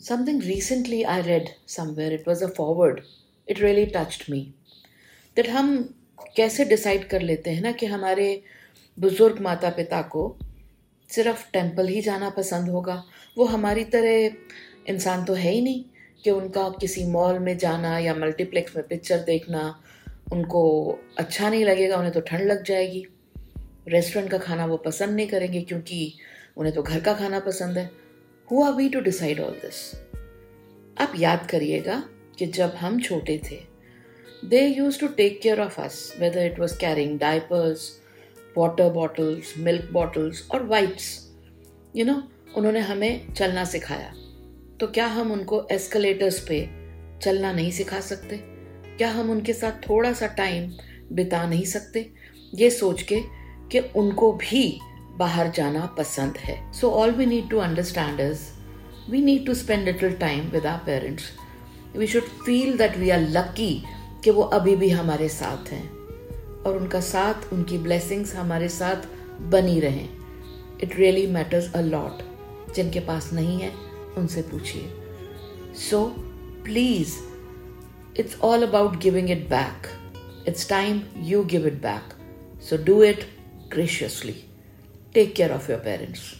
Something recently I read somewhere, it was a forward, it really touched me. That हम कैसे decide कर लेते हैं ना कि हमारे बुज़ुर्ग माता पिता को सिर्फ़ टेंपल ही जाना पसंद होगा। वो हमारी तरह इंसान तो है ही नहीं कि उनका किसी मॉल में जाना या मल्टीप्लेक्स में पिक्चर देखना उनको अच्छा नहीं लगेगा उन्हें तो ठंड लग जाएगी। रेस्टोरेंट का खाना वो पसंद नहीं करेंगे क्योंकि उन्हें तो घर का खाना पसंद है। Who are we to decide all this आप याद करिएगा कि जब हम छोटे थे they used to take care of us whether it was carrying diapers water bottles milk bottles और वाइप्स यू नो उन्होंने हमें चलना सिखाया। तो क्या हम उनको एस्कलेटर्स पे चलना नहीं सिखा सकते? क्या हम उनके साथ थोड़ा सा टाइम बिता नहीं सकते? ये सोच के कि उनको भी बाहर जाना पसंद है। So all we need to understand is we need to spend little time with our parents we should feel that we are lucky कि वो अभी भी हमारे साथ हैं। और उनका साथ, उनकी ब्लेसिंग्स हमारे साथ बनी रहें। It really matters a lot जिनके पास नहीं है, उनसे पूछिए। So please it's all about giving it back it's time you give it back so do it graciously. Take care of your parents.